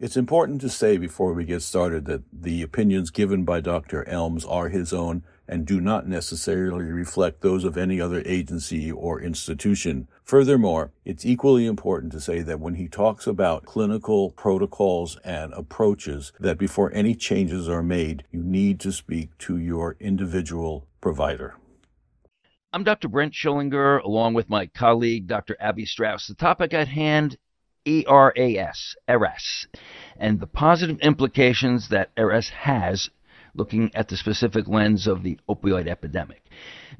It's important to say before we get started that the opinions given by Dr. Elms are his own and do not necessarily reflect those of any other agency or institution. Furthermore, it's equally important to say that when he talks about clinical protocols and approaches, that before any changes are made, you need to speak to your individual provider. I'm Dr. Brent Schillinger, along with my colleague, Dr. Abby Strauss. The topic at hand ERAS, ERAS, and the positive implications that ERAS has looking at the specific lens of the opioid epidemic.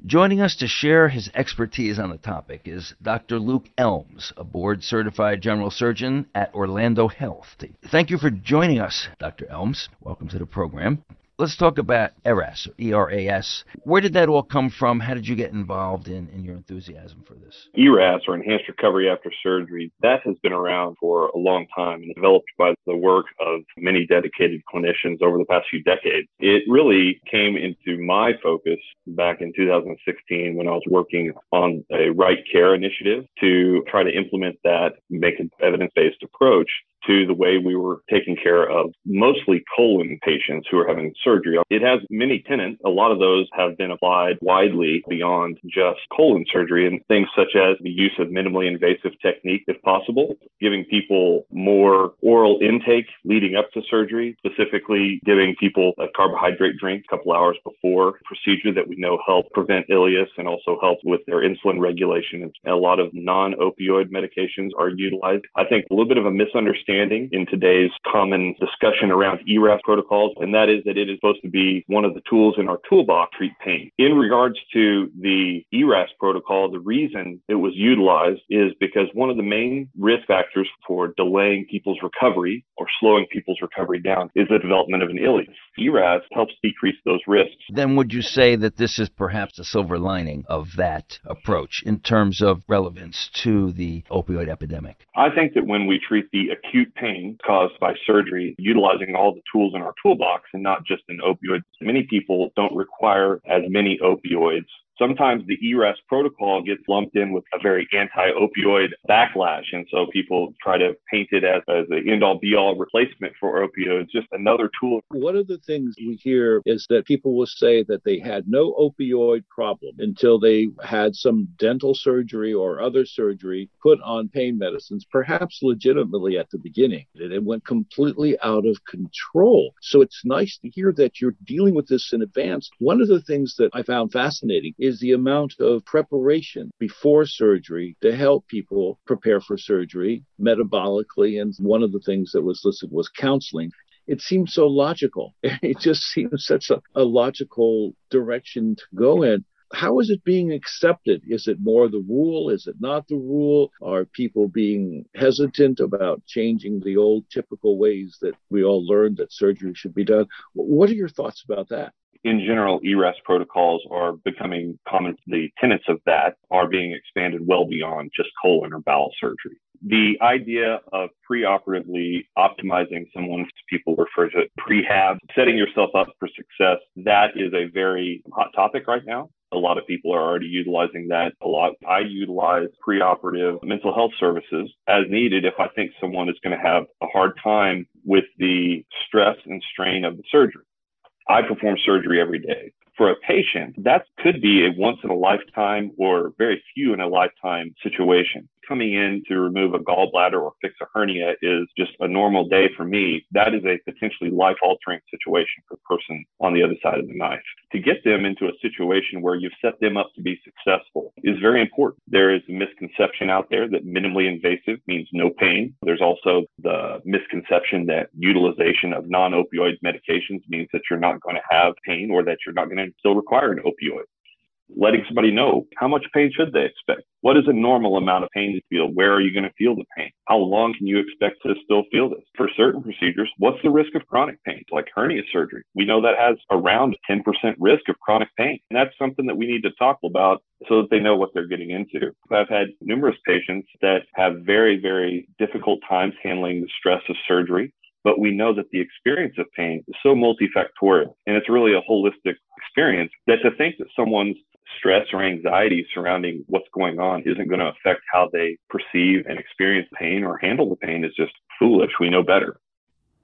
Joining us to share his expertise on the topic is Dr. Luke Elms, a board certified general surgeon at Orlando Health. Thank you for joining us, Dr. Elms. Welcome to the program. Let's talk about ERAS, E-R-A-S. Where did that all come from? How did you get involved in, in your enthusiasm for this? ERAS, or Enhanced Recovery After Surgery, that has been around for a long time and developed by the work of many dedicated clinicians over the past few decades. It really came into my focus back in 2016 when I was working on a right care initiative to try to implement that, make an evidence-based approach to the way we were taking care of mostly colon patients who are having surgery. It has many tenants. A lot of those have been applied widely beyond just colon surgery and things such as the use of minimally invasive technique, if possible, giving people more oral intake leading up to surgery, specifically giving people a carbohydrate drink a couple hours before procedure that we know help prevent ileus and also help with their insulin regulation. And A lot of non-opioid medications are utilized. I think a little bit of a misunderstanding understanding in today's common discussion around ERAS protocols, and that is that it is supposed to be one of the tools in our toolbox to treat pain. In regards to the ERAS protocol, the reason it was utilized is because one of the main risk factors for delaying people's recovery or slowing people's recovery down is the development of an ileus. ERAS helps decrease those risks. Then would you say that this is perhaps a silver lining of that approach in terms of relevance to the opioid epidemic? I think that when we treat the acute acute pain caused by surgery, utilizing all the tools in our toolbox and not just an opioid. Many people don't require as many opioids sometimes the ERAS protocol gets lumped in with a very anti-opioid backlash. And so people try to paint it as, as an end-all be-all replacement for opioids, just another tool. One of the things we hear is that people will say that they had no opioid problem until they had some dental surgery or other surgery put on pain medicines, perhaps legitimately at the beginning. And it went completely out of control. So it's nice to hear that you're dealing with this in advance. One of the things that I found fascinating is the amount of preparation before surgery to help people prepare for surgery metabolically. And one of the things that was listed was counseling it seems so logical. It just seems such a, a, logical direction to go in. How is it being accepted? Is it more the rule? Is it not the rule? Are people being hesitant about changing the old typical ways that we all learned that surgery should be done? What are your thoughts about that? In general, ERAS protocols are becoming common. The tenets of that are being expanded well beyond just colon or bowel surgery. The idea of preoperatively optimizing someone's people refer to it prehab, setting yourself up for success, that is a very hot topic right now. A lot of people are already utilizing that a lot. I utilize preoperative mental health services as needed if I think someone is going to have a hard time with the stress and strain of the surgery. I perform surgery every day. For a patient, that could be a once in a lifetime or very few in a lifetime situation coming in to remove a gallbladder or fix a hernia is just a normal day for me, that is a potentially life altering situation for a person on the other side of the knife. To get them into a situation where you've set them up to be successful is very important. There is a misconception out there that minimally invasive means no pain. There's also the misconception that utilization of non opioid medications means that you're not going to have pain or that you're not going to still require an opioid letting somebody know how much pain should they expect? What is a normal amount of pain to feel? Where are you going to feel the pain? How long can you expect to still feel this? For certain procedures, what's the risk of chronic pain, like hernia surgery? We know that has around 10% risk of chronic pain. And that's something that we need to talk about so that they know what they're getting into. I've had numerous patients that have very, very difficult times handling the stress of surgery but we know that the experience of pain is so multifactorial and it's really a holistic experience that to think that someone's stress or anxiety surrounding what's going on isn't going to affect how they perceive and experience pain or handle the pain is just foolish. We know better.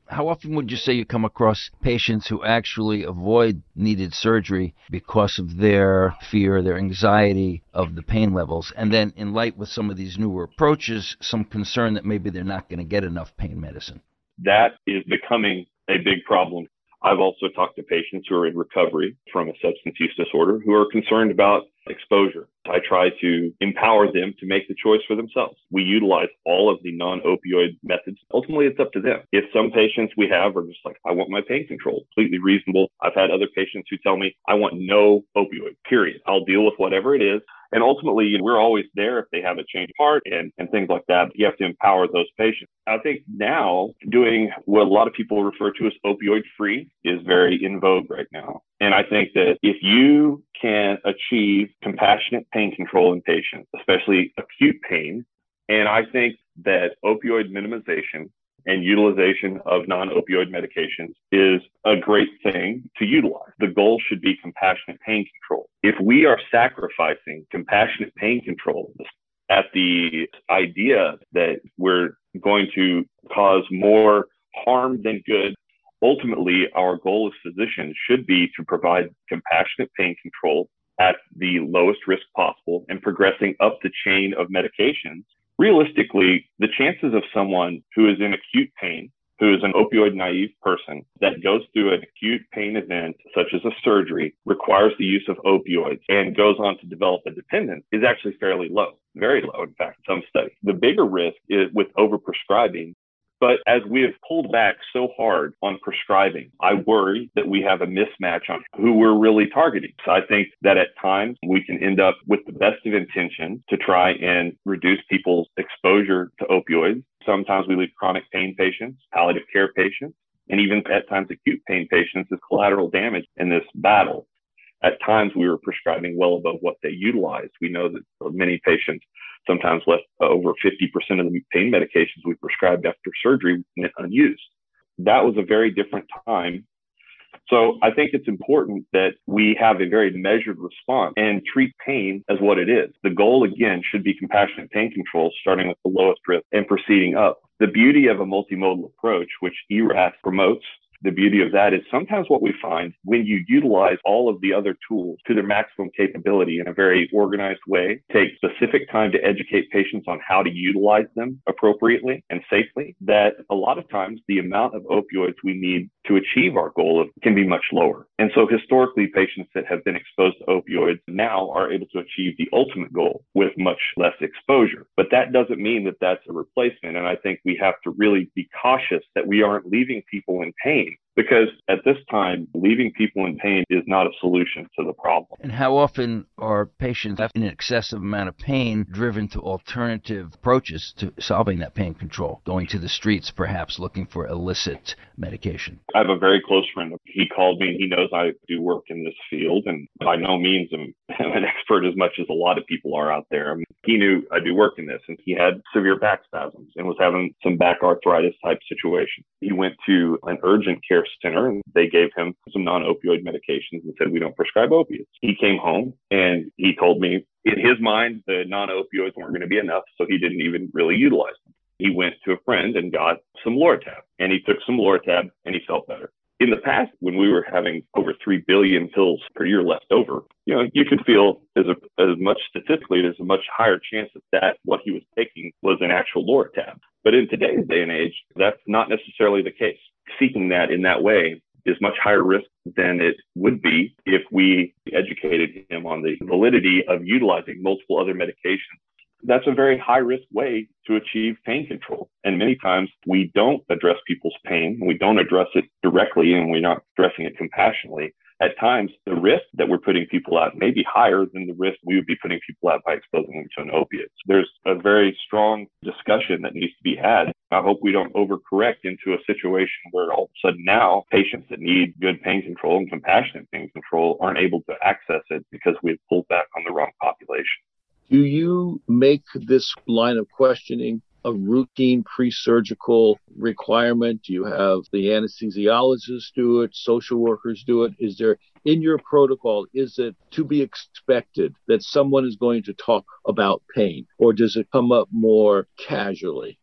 How often would you say you come across patients who actually avoid needed surgery because of their fear, their anxiety of the pain levels, and then in light with some of these newer approaches, some concern that maybe they're not going to get enough pain medicine? That is becoming a big problem. I've also talked to patients who are in recovery from a substance use disorder who are concerned about exposure. I try to empower them to make the choice for themselves. We utilize all of the non opioid methods. Ultimately, it's up to them. If some patients we have are just like, I want my pain control, completely reasonable. I've had other patients who tell me, I want no opioid, period. I'll deal with whatever it is. And ultimately, we're always there if they have a change of heart and, and things like that. You have to empower those patients. I think now doing what a lot of people refer to as opioid free is very in vogue right now. And I think that if you can achieve compassionate pain control in patients, especially acute pain, and I think that opioid minimization and utilization of non-opioid medications is a great thing to utilize. The goal should be compassionate pain control. If we are sacrificing compassionate pain control at the idea that we're going to cause more harm than good, ultimately our goal as physicians should be to provide compassionate pain control at the lowest risk possible and progressing up the chain of medications realistically, the chances of someone who is in acute pain, who is an opioid naive person that goes through an acute pain event, such as a surgery, requires the use of opioids and goes on to develop a dependence is actually fairly low, very low, in fact, some studies. The bigger risk is with overprescribing but as we have pulled back so hard on prescribing, I worry that we have a mismatch on who we're really targeting. So I think that at times we can end up with the best of intention to try and reduce people's exposure to opioids. Sometimes we leave chronic pain patients, palliative care patients, and even at times acute pain patients as collateral damage in this battle. At times we were prescribing well above what they utilized. We know that many patients sometimes less uh, over 50% of the pain medications we prescribed after surgery went unused. That was a very different time. So I think it's important that we have a very measured response and treat pain as what it is. The goal again should be compassionate pain control, starting with the lowest risk and proceeding up. The beauty of a multimodal approach, which ERAS promotes the beauty of that is sometimes what we find when you utilize all of the other tools to their maximum capability in a very organized way, take specific time to educate patients on how to utilize them appropriately and safely, that a lot of times the amount of opioids we need to achieve our goal can be much lower. And so historically, patients that have been exposed to opioids now are able to achieve the ultimate goal with much less exposure. But that doesn't mean that that's a replacement. And I think we have to really be cautious that we aren't leaving people in pain because at this time, leaving people in pain is not a solution to the problem. And how often are patients in an excessive amount of pain driven to alternative approaches to solving that pain control, going to the streets, perhaps looking for illicit medication? I have a very close friend. He called me and he knows I do work in this field, and by no means am I'm an expert as much as a lot of people are out there. I mean, he knew I do work in this, and he had severe back spasms and was having some back arthritis type situation. He went to an urgent care center and they gave him some non-opioid medications and said we don't prescribe opiates. He came home and he told me in his mind the non-opioids weren't going to be enough, so he didn't even really utilize them. He went to a friend and got some Lortab, and he took some Lortab and he felt better in the past, when we were having over 3 billion pills per year left over, you know, you could feel as, a, as much statistically, there's a much higher chance that, that what he was taking was an actual Lortab. But in today's day and age, that's not necessarily the case. Seeking that in that way is much higher risk than it would be if we educated him on the validity of utilizing multiple other medications that's a very high risk way to achieve pain control. And many times we don't address people's pain. We don't address it directly and we're not addressing it compassionately. At times, the risk that we're putting people at may be higher than the risk we would be putting people at by exposing them to an opiate. There's a very strong discussion that needs to be had. I hope we don't overcorrect into a situation where all of a sudden now patients that need good pain control and compassionate pain control aren't able to access it because we've pulled back on the wrong population. Do you make this line of questioning a routine pre-surgical requirement? Do you have the anesthesiologists do it, social workers do it? Is there in your protocol, is it to be expected that someone is going to talk about pain or does it come up more casually?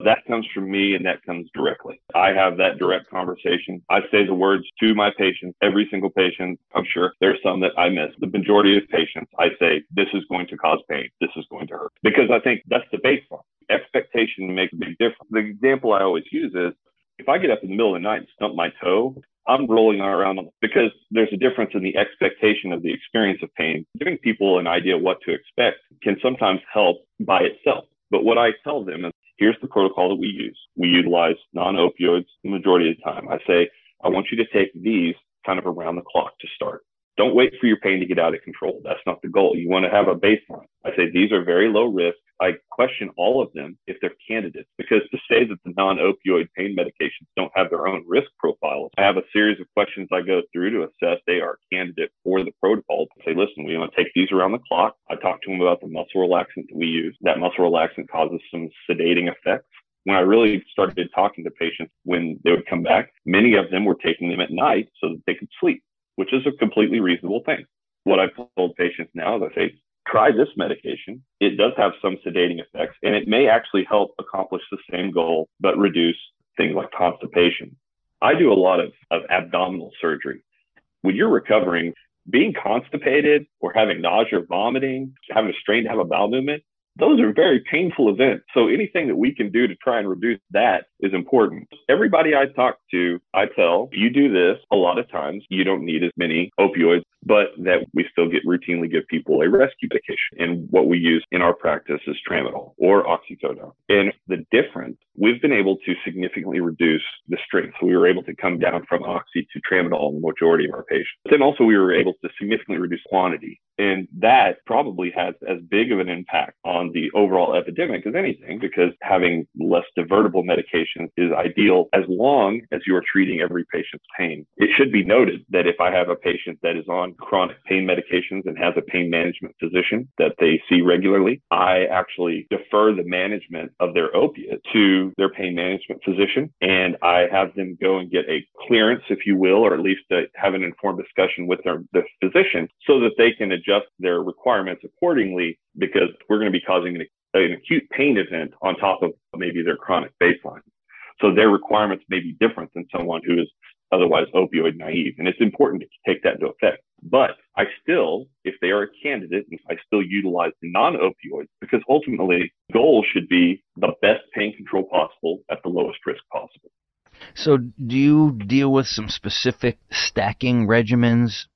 That comes from me and that comes directly. I have that direct conversation. I say the words to my patients, every single patient. I'm sure there's some that I miss. The majority of patients, I say, this is going to cause pain. This is going to hurt because I think that's the baseline. Expectation makes a big difference. The example I always use is if I get up in the middle of the night and stump my toe, I'm rolling around because there's a difference in the expectation of the experience of pain. Giving people an idea what to expect can sometimes help by itself. But what I tell them is here's the protocol that we use. We utilize non opioids the majority of the time. I say, I want you to take these kind of around the clock to start. Don't wait for your pain to get out of control. That's not the goal. You want to have a baseline. I say these are very low risk. I question all of them if they're candidates because to say that the non opioid pain medications don't have their own risk profiles, I have a series of questions I go through to assess they are a candidate for the protocol. I say, listen, we want to take these around the clock. I talk to them about the muscle relaxant that we use. That muscle relaxant causes some sedating effects when I really started talking to patients when they would come back, many of them were taking them at night so that they could sleep, which is a completely reasonable thing. What I've told patients now is I say, try this medication. It does have some sedating effects and it may actually help accomplish the same goal, but reduce things like constipation. I do a lot of, of abdominal surgery. When you're recovering, being constipated or having nausea vomiting, having a strain to have a bowel movement, those are very painful events. So anything that we can do to try and reduce that is important. Everybody I talk to, I tell you do this a lot of times. You don't need as many opioids, but that we still get routinely give people a rescue medication. And what we use in our practice is tramadol or oxycodone. And the difference, we've been able to significantly reduce the strength. So we were able to come down from oxy to tramadol in the majority of our patients. But then also we were able to significantly reduce quantity. And that probably has as big of an impact on the overall epidemic as anything, because having less divertible medications is ideal as long as you are treating every patient's pain. It should be noted that if I have a patient that is on chronic pain medications and has a pain management physician that they see regularly, I actually defer the management of their opiate to their pain management physician. And I have them go and get a clearance, if you will, or at least uh, have an informed discussion with their, the physician so that they can adjust their requirements accordingly because we're going to be causing an, an acute pain event on top of maybe their chronic baseline. So their requirements may be different than someone who is otherwise opioid naive. And it's important to take that into effect. But I still, if they are a candidate, I still utilize the non-opioids because ultimately the goal should be the best pain control possible at the lowest risk possible. So do you deal with some specific stacking regimens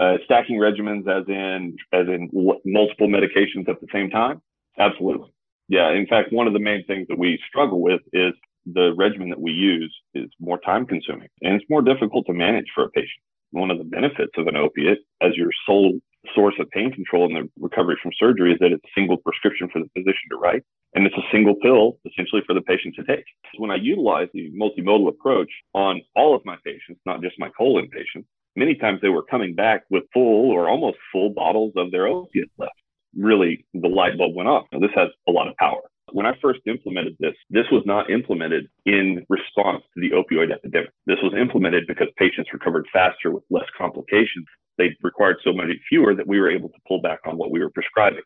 uh, stacking regimens, as in as in multiple medications at the same time? Absolutely. Yeah. In fact, one of the main things that we struggle with is the regimen that we use is more time consuming and it's more difficult to manage for a patient. One of the benefits of an opiate as your sole source of pain control in the recovery from surgery is that it's a single prescription for the physician to write and it's a single pill essentially for the patient to take. When I utilize the multimodal approach on all of my patients, not just my colon patients, many times they were coming back with full or almost full bottles of their opiates left. Really, the light bulb went off. Now, this has a lot of power. When I first implemented this, this was not implemented in response to the opioid epidemic. This was implemented because patients recovered faster with less complications. They required so many fewer that we were able to pull back on what we were prescribing.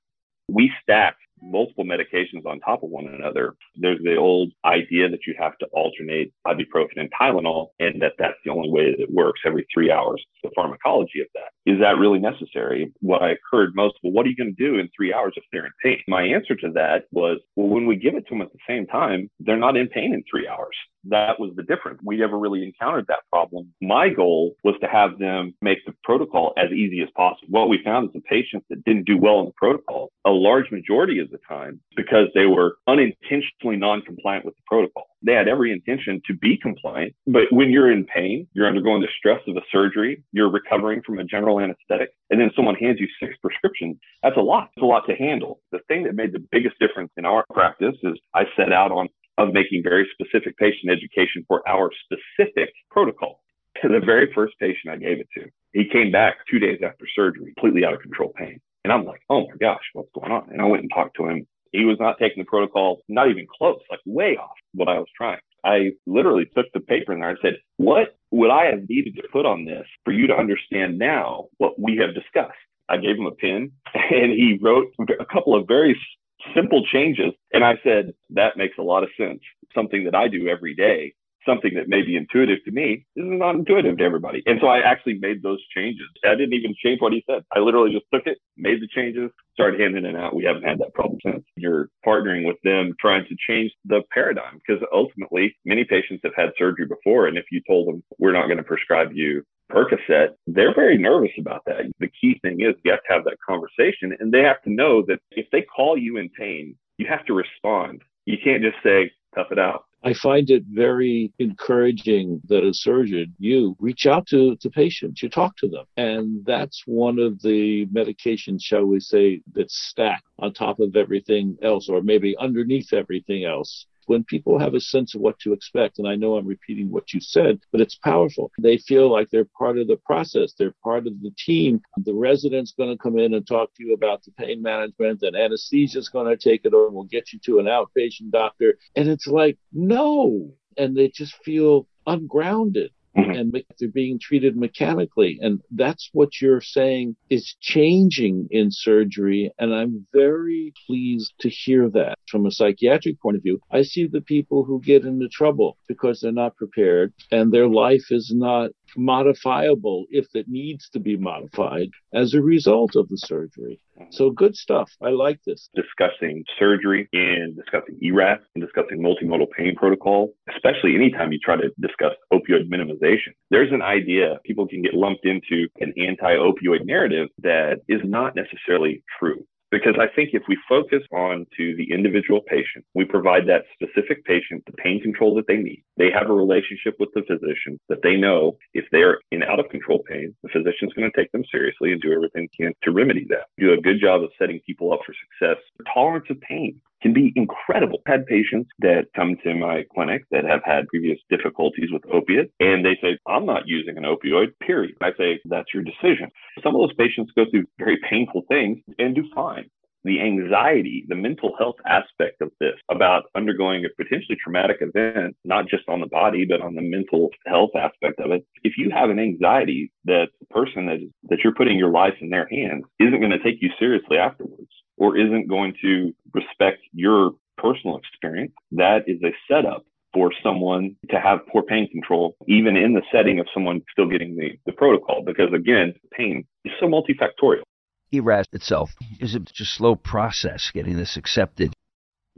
We stacked multiple medications on top of one another, there's the old idea that you have to alternate ibuprofen and Tylenol, and that that's the only way that it works every three hours. The pharmacology of that is that really necessary? What I heard most, well, what are you going to do in three hours if they're in pain? My answer to that was, well, when we give it to them at the same time, they're not in pain in three hours that was the difference. We never really encountered that problem. My goal was to have them make the protocol as easy as possible. What we found is the patients that didn't do well in the protocol, a large majority of the time, because they were unintentionally non-compliant with the protocol. They had every intention to be compliant, but when you're in pain, you're undergoing the stress of a surgery, you're recovering from a general anesthetic, and then someone hands you six prescriptions. That's a lot. It's a lot to handle. The thing that made the biggest difference in our practice is I set out on of making very specific patient education for our specific protocol. To the very first patient I gave it to, he came back two days after surgery, completely out of control pain. And I'm like, oh my gosh, what's going on? And I went and talked to him. He was not taking the protocol, not even close, like way off what I was trying. I literally took the paper in there and said, what would I have needed to put on this for you to understand now what we have discussed? I gave him a pen and he wrote a couple of very simple changes. And I said, that makes a lot of sense. Something that I do every day, something that may be intuitive to me is not intuitive to everybody. And so I actually made those changes. I didn't even change what he said. I literally just took it, made the changes, started handing it out. We haven't had that problem since. You're partnering with them, trying to change the paradigm because ultimately many patients have had surgery before. And if you told them, we're not going to prescribe you Percocet, they're very nervous about that. The key thing is you have to have that conversation and they have to know that if they call you in pain, you have to respond. You can't just say, tough it out. I find it very encouraging that a surgeon, you reach out to, the patients, you talk to them. And that's one of the medications, shall we say, that's stacked on top of everything else, or maybe underneath everything else when people have a sense of what to expect, and I know I'm repeating what you said, but it's powerful. They feel like they're part of the process, they're part of the team. The resident's going to come in and talk to you about the pain management, and anesthesia is going to take it over. We'll get you to an outpatient doctor. And it's like, no. And they just feel ungrounded mm-hmm. and they're being treated mechanically. And that's what you're saying is changing in surgery. And I'm very pleased to hear that from a psychiatric point of view. I see the people who get into trouble because they're not prepared and their life is not modifiable if it needs to be modified as a result of the surgery. Mm-hmm. So good stuff. I like this. Discussing surgery and discussing ERAS and discussing multimodal pain protocol, especially anytime you try to discuss opioid minimization. There's an idea people can get lumped into an anti-opioid narrative that is not necessarily true. Because I think if we focus on to the individual patient, we provide that specific patient the pain control that they need. They have a relationship with the physician that they know if they're in out of control pain, the physician's going to take them seriously and do everything can to remedy that. Do a good job of setting people up for success. Tolerance of pain can be incredible. I've had patients that come to my clinic that have had previous difficulties with opiates and they say, I'm not using an opioid, period. I say, that's your decision. Some of those patients go through very painful things and do fine the anxiety, the mental health aspect of this about undergoing a potentially traumatic event, not just on the body, but on the mental health aspect of it. If you have an anxiety that the person that, that you're putting your life in their hands isn't going to take you seriously afterwards or isn't going to respect your personal experience, that is a setup for someone to have poor pain control, even in the setting of someone still getting the, the protocol, because again, pain is so multifactorial. ERAS itself? Is it just slow process getting this accepted?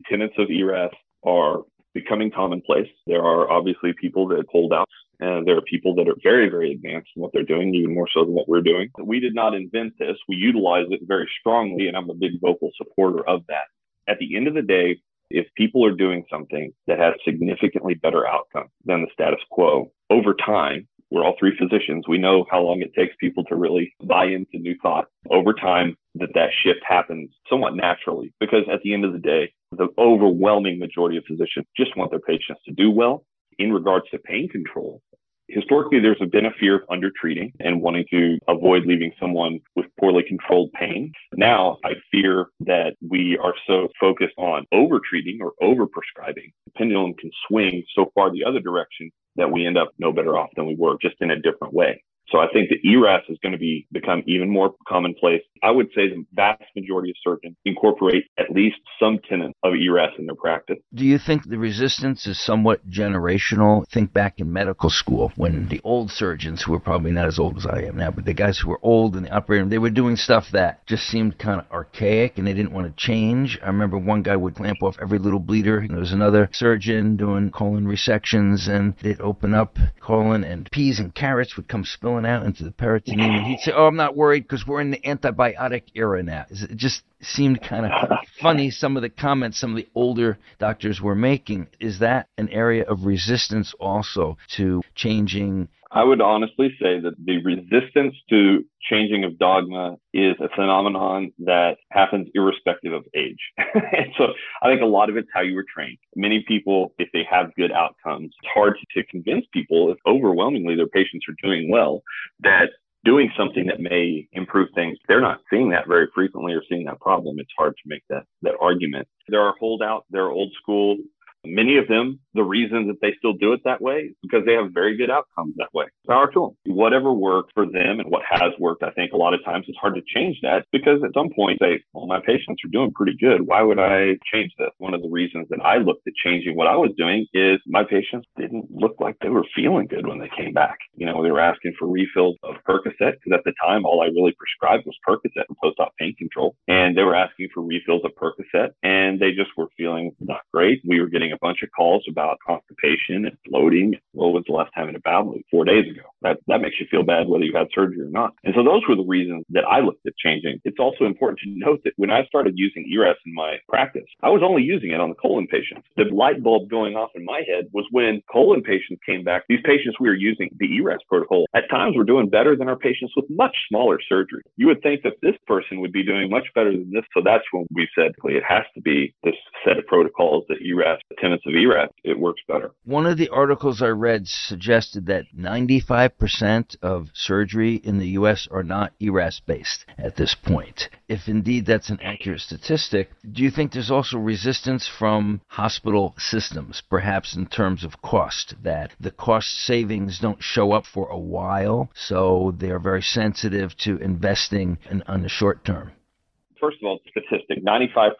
Tenets of ERAS are becoming commonplace. There are obviously people that hold out and there are people that are very, very advanced in what they're doing, even more so than what we're doing. We did not invent this. We utilize it very strongly, and I'm a big vocal supporter of that. At the end of the day, if people are doing something that has significantly better outcome than the status quo over time, we're all three physicians. We know how long it takes people to really buy into new thought. Over time, that that shift happens somewhat naturally because at the end of the day, the overwhelming majority of physicians just want their patients to do well. In regards to pain control, historically there's been a fear of undertreating and wanting to avoid leaving someone with poorly controlled pain. Now I fear that we are so focused on overtreating or overprescribing. The pendulum can swing so far the other direction that we end up no better off than we were, just in a different way. So I think that ERAS is going to be become even more commonplace. I would say the vast majority of surgeons incorporate at least some tenet of ERAS in their practice. Do you think the resistance is somewhat generational? Think back in medical school when the old surgeons, who were probably not as old as I am now, but the guys who were old in the operating room, they were doing stuff that just seemed kind of archaic and they didn't want to change. I remember one guy would clamp off every little bleeder. There was another surgeon doing colon resections and they'd open up colon and peas and carrots would come spilling out into the peritoneum, and he'd say, "Oh, I'm not worried because we're in the antibiotic era now." It just seemed kind of funny some of the comments some of the older doctors were making. Is that an area of resistance also to changing? I would honestly say that the resistance to changing of dogma is a phenomenon that happens irrespective of age. and so I think a lot of it's how you were trained. Many people, if they have good outcomes, it's hard to, convince people if overwhelmingly their patients are doing well that doing something that may improve things. They're not seeing that very frequently or seeing that problem. It's hard to make that, that argument. There are holdouts, there are old school Many of them, the reason that they still do it that way is because they have very good outcomes that way. Power to them. Whatever worked for them and what has worked, I think a lot of times it's hard to change that because at some point they, well, my patients are doing pretty good. Why would I change this? One of the reasons that I looked at changing what I was doing is my patients didn't look like they were feeling good when they came back. You know, they were asking for refills of Percocet because at the time all I really prescribed was Percocet and post-op pain control. And they were asking for refills of Percocet and they just were feeling not great. We were getting a bunch of calls about constipation and bloating. What was the last time in a bowel? Four days ago. That that makes you feel bad whether you had surgery or not. And so those were the reasons that I looked at changing. It's also important to note that when I started using ERAS in my practice, I was only using it on the colon patients. The light bulb going off in my head was when colon patients came back. These patients we were using the ERAS protocol at times were doing better than our patients with much smaller surgery. You would think that this person would be doing much better than this. So that's when we said it has to be this set of protocols that ERAS, tenets of ERAS, it works better. One of the articles I read suggested that 95% of surgery in the U.S. are not ERAS based at this point. If indeed that's an accurate statistic, do you think there's also resistance from hospital systems, perhaps in terms of cost, that the cost savings don't show up for a while, so they're very sensitive to investing in, on the short term? First of all, statistic 95%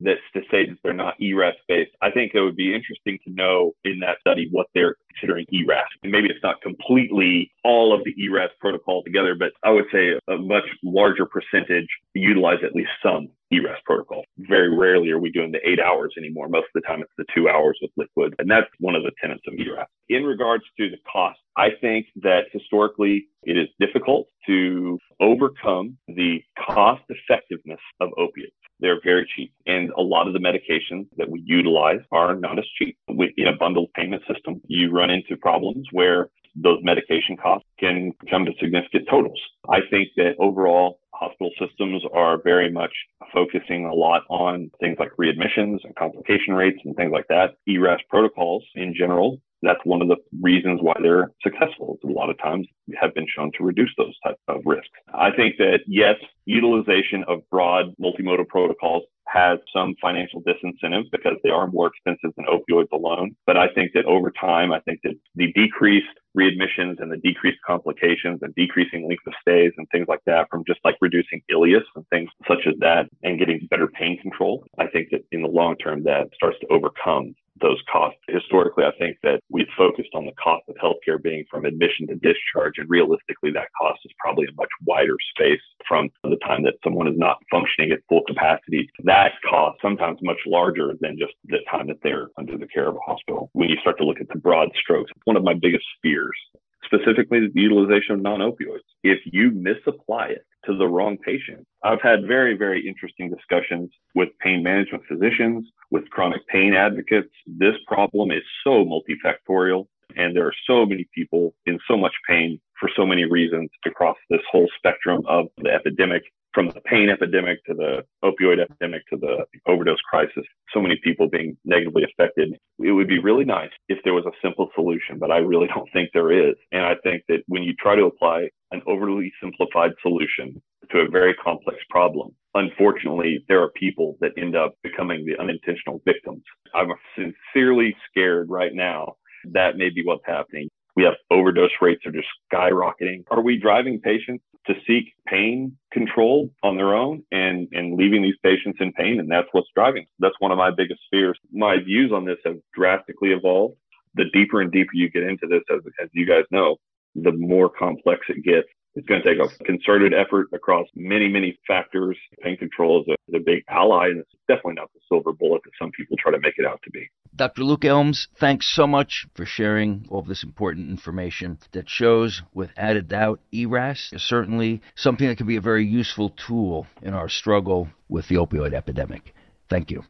that say that they're not ERAS based. I think it would be interesting to know in that study what they're considering ERAS. And maybe it's not completely all of the ERAS protocol together, but I would say a much larger percentage utilize at least some ERAS protocol. Very rarely are we doing the eight hours anymore. Most of the time it's the two hours with liquid. And that's one of the tenets of ERAS. In regards to the cost, I think that historically it is difficult to overcome the cost effectiveness of opiates. They're very cheap. And a lot of the medications that we utilize are not as cheap. In a bundled payment system, you run into problems where those medication costs can come to significant totals. I think that overall hospital systems are very much focusing a lot on things like readmissions and complication rates and things like that. ERAS protocols in general that's one of the reasons why they're successful. A lot of times have been shown to reduce those types of risks. I think that yes, utilization of broad multimodal protocols has some financial disincentive because they are more expensive than opioids alone. But I think that over time, I think that the decreased readmissions and the decreased complications and decreasing length of stays and things like that from just like reducing ileus and things such as that and getting better pain control. I think that in the long term, that starts to overcome those costs. Historically, I think that we've focused on the cost of healthcare being from admission to discharge, and realistically, that cost is probably a much wider space from the time that someone is not functioning at full capacity. That cost sometimes much larger than just the time that they're under the care of a hospital. When you start to look at the broad strokes, one of my biggest fears specifically the utilization of non-opioids. If you misapply it to the wrong patient, I've had very, very interesting discussions with pain management physicians, with chronic pain advocates. This problem is so multifactorial and there are so many people in so much pain for so many reasons across this whole spectrum of the epidemic from the pain epidemic to the opioid epidemic to the overdose crisis, so many people being negatively affected. It would be really nice if there was a simple solution, but I really don't think there is. And I think that when you try to apply an overly simplified solution to a very complex problem, unfortunately, there are people that end up becoming the unintentional victims. I'm sincerely scared right now that may be what's happening. We have overdose rates are just skyrocketing. Are we driving patients to seek pain control on their own and, and leaving these patients in pain. And that's what's driving. That's one of my biggest fears. My views on this have drastically evolved. The deeper and deeper you get into this, as, as you guys know, the more complex it gets. It's going to take a concerted effort across many, many factors. Pain control is a, is a big ally, and it's definitely not the silver bullet that some people try to make it out to be. Dr. Luke Elms, thanks so much for sharing all this important information that shows, without a doubt, ERAS is certainly something that can be a very useful tool in our struggle with the opioid epidemic. Thank you.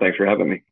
Thanks for having me.